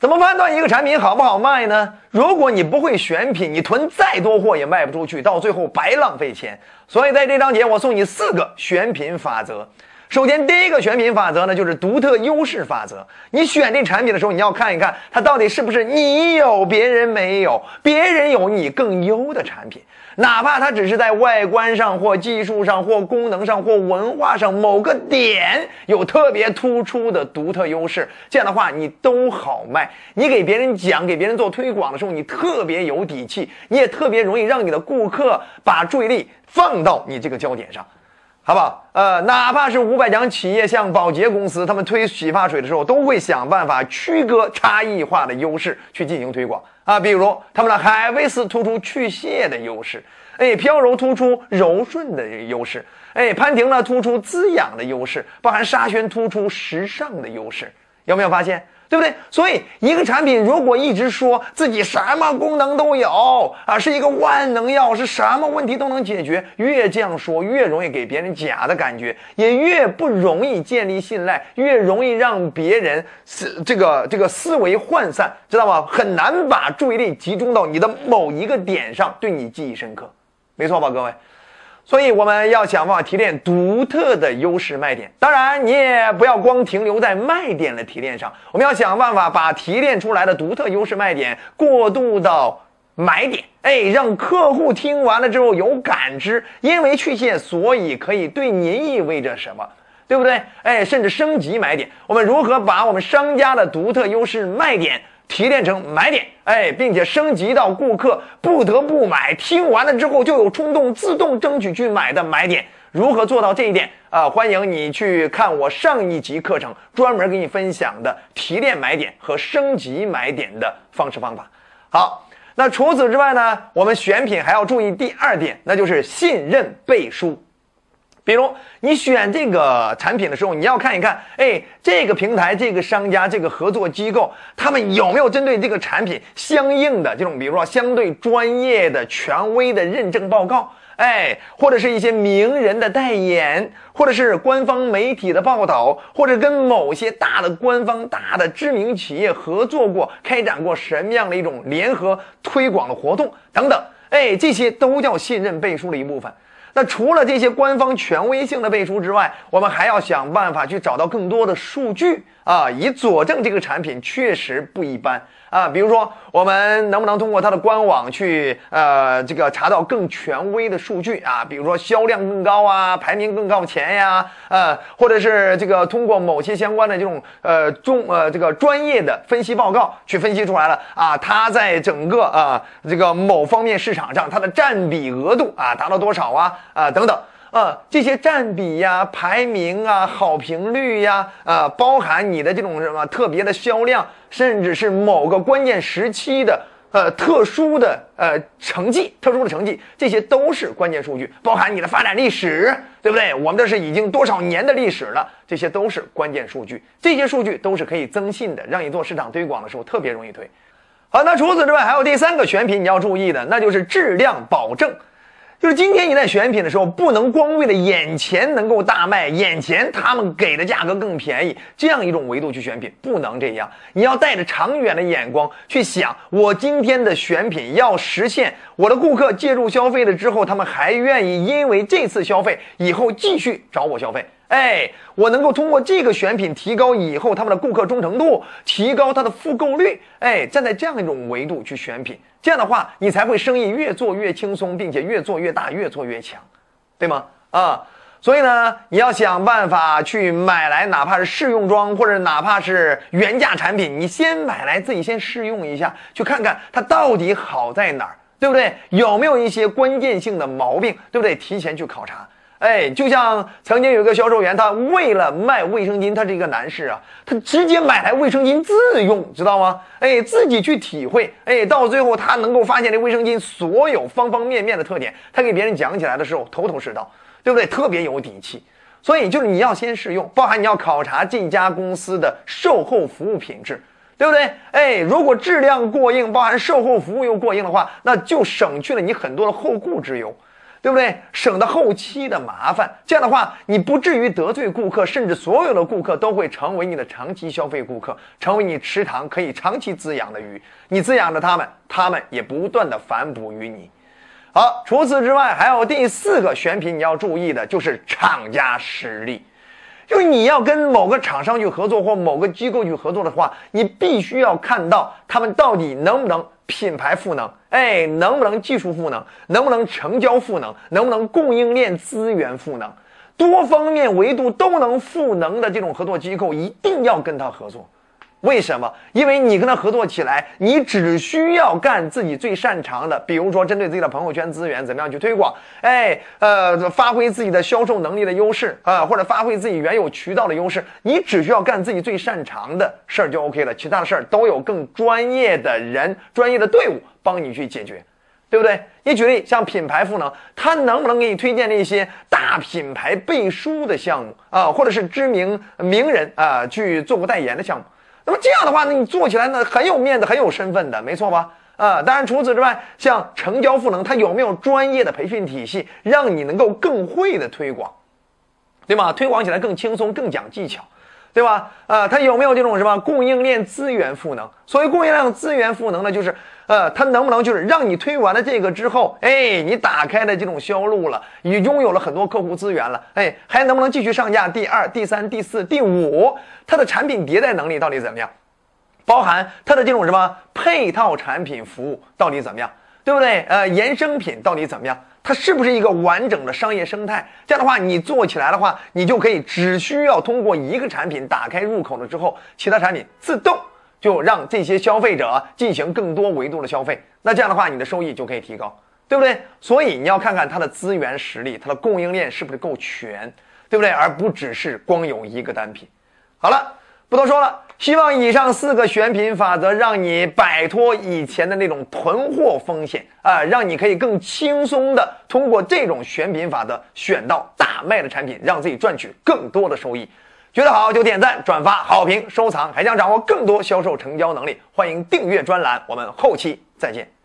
怎么判断一个产品好不好卖呢？如果你不会选品，你囤再多货也卖不出去，到最后白浪费钱。所以在这章节，我送你四个选品法则。首先，第一个选品法则呢，就是独特优势法则。你选这产品的时候，你要看一看它到底是不是你有别人没有，别人有你更优的产品。哪怕它只是在外观上或技术上或功能上或文化上某个点有特别突出的独特优势，这样的话你都好卖。你给别人讲、给别人做推广的时候，你特别有底气，你也特别容易让你的顾客把注意力放到你这个焦点上，好不好？呃，哪怕是五百强企业，像宝洁公司，他们推洗发水的时候，都会想办法区隔差异化的优势去进行推广。啊，比如他们的海威斯突出去屑的优势，哎，飘柔突出柔顺的优势，哎，潘婷呢突出滋养的优势，包含沙宣突出时尚的优势，有没有发现？对不对？所以一个产品如果一直说自己什么功能都有啊，是一个万能药，是什么问题都能解决，越这样说越容易给别人假的感觉，也越不容易建立信赖，越容易让别人思这个这个思维涣散，知道吗？很难把注意力集中到你的某一个点上，对你记忆深刻，没错吧，各位？所以我们要想办法提炼独特的优势卖点，当然你也不要光停留在卖点的提炼上，我们要想办法把提炼出来的独特优势卖点过渡到买点，哎，让客户听完了之后有感知，因为去屑，所以可以对您意味着什么，对不对？哎，甚至升级买点，我们如何把我们商家的独特优势卖点？提炼成买点，哎，并且升级到顾客不得不买，听完了之后就有冲动自动争取去买的买点。如何做到这一点啊？欢迎你去看我上一集课程，专门给你分享的提炼买点和升级买点的方式方法。好，那除此之外呢，我们选品还要注意第二点，那就是信任背书。比如你选这个产品的时候，你要看一看，哎，这个平台、这个商家、这个合作机构，他们有没有针对这个产品相应的这种，比如说相对专业的、权威的认证报告，哎，或者是一些名人的代言，或者是官方媒体的报道，或者跟某些大的官方、大的知名企业合作过、开展过什么样的一种联合推广的活动等等，哎，这些都叫信任背书的一部分。那除了这些官方权威性的背书之外，我们还要想办法去找到更多的数据啊，以佐证这个产品确实不一般。啊，比如说，我们能不能通过它的官网去，呃，这个查到更权威的数据啊？比如说销量更高啊，排名更靠前呀，呃，或者是这个通过某些相关的这种，呃，中呃这个专业的分析报告去分析出来了啊，它在整个啊这个某方面市场上它的占比额度啊达到多少啊啊等等。啊，这些占比呀、排名啊、好评率呀，啊，包含你的这种什么特别的销量，甚至是某个关键时期的呃特殊的呃成绩、特殊的成绩，这些都是关键数据。包含你的发展历史，对不对？我们这是已经多少年的历史了，这些都是关键数据。这些数据都是可以增信的，让你做市场推广的时候特别容易推。好，那除此之外，还有第三个选品你要注意的，那就是质量保证。就是今天你在选品的时候，不能光为了眼前能够大卖，眼前他们给的价格更便宜这样一种维度去选品，不能这样。你要带着长远的眼光去想，我今天的选品要实现我的顾客介入消费了之后，他们还愿意因为这次消费以后继续找我消费。哎，我能够通过这个选品提高以后他们的顾客忠诚度，提高他的复购率。哎，站在这样一种维度去选品，这样的话你才会生意越做越轻松，并且越做越大，越做越强，对吗？啊，所以呢，你要想办法去买来，哪怕是试用装或者哪怕是原价产品，你先买来自己先试用一下，去看看它到底好在哪儿，对不对？有没有一些关键性的毛病，对不对？提前去考察。哎，就像曾经有一个销售员，他为了卖卫生巾，他是一个男士啊，他直接买来卫生巾自用，知道吗？哎，自己去体会，哎，到最后他能够发现这卫生巾所有方方面面的特点，他给别人讲起来的时候头头是道，对不对？特别有底气。所以就是你要先试用，包含你要考察这家公司的售后服务品质，对不对？哎，如果质量过硬，包含售后服务又过硬的话，那就省去了你很多的后顾之忧。对不对？省得后期的麻烦。这样的话，你不至于得罪顾客，甚至所有的顾客都会成为你的长期消费顾客，成为你池塘可以长期滋养的鱼。你滋养着他们，他们也不断的反哺于你。好，除此之外，还有第四个选品你要注意的就是厂家实力，就你要跟某个厂商去合作或某个机构去合作的话，你必须要看到他们到底能不能品牌赋能，哎，能不能技术赋能，能不能成交赋能，能不能供应链资源赋能，多方面维度都能赋能的这种合作机构，一定要跟他合作。为什么？因为你跟他合作起来，你只需要干自己最擅长的，比如说针对自己的朋友圈资源怎么样去推广，哎，呃，发挥自己的销售能力的优势啊，或者发挥自己原有渠道的优势，你只需要干自己最擅长的事儿就 OK 了，其他的事儿都有更专业的人、专业的队伍帮你去解决，对不对？你举例像品牌赋能，他能不能给你推荐那些大品牌背书的项目啊，或者是知名名人啊去做过代言的项目？那么这样的话呢，你做起来呢很有面子，很有身份的，没错吧？啊，当然除此之外，像成交赋能，它有没有专业的培训体系，让你能够更会的推广，对吗？推广起来更轻松，更讲技巧，对吧？啊，它有没有这种什么供应链资源赋能？所谓供应链资源赋能呢，就是。呃，它能不能就是让你推完了这个之后，哎，你打开了这种销路了，你拥有了很多客户资源了，哎，还能不能继续上架第二、第三、第四、第五？它的产品迭代能力到底怎么样？包含它的这种什么配套产品服务到底怎么样？对不对？呃，衍生品到底怎么样？它是不是一个完整的商业生态？这样的话，你做起来的话，你就可以只需要通过一个产品打开入口了之后，其他产品自动。就让这些消费者进行更多维度的消费，那这样的话，你的收益就可以提高，对不对？所以你要看看它的资源实力，它的供应链是不是够全，对不对？而不只是光有一个单品。好了，不多说了，希望以上四个选品法则让你摆脱以前的那种囤货风险啊，让你可以更轻松的通过这种选品法则选到大卖的产品，让自己赚取更多的收益。觉得好就点赞、转发、好评、收藏，还想掌握更多销售成交能力，欢迎订阅专栏。我们后期再见。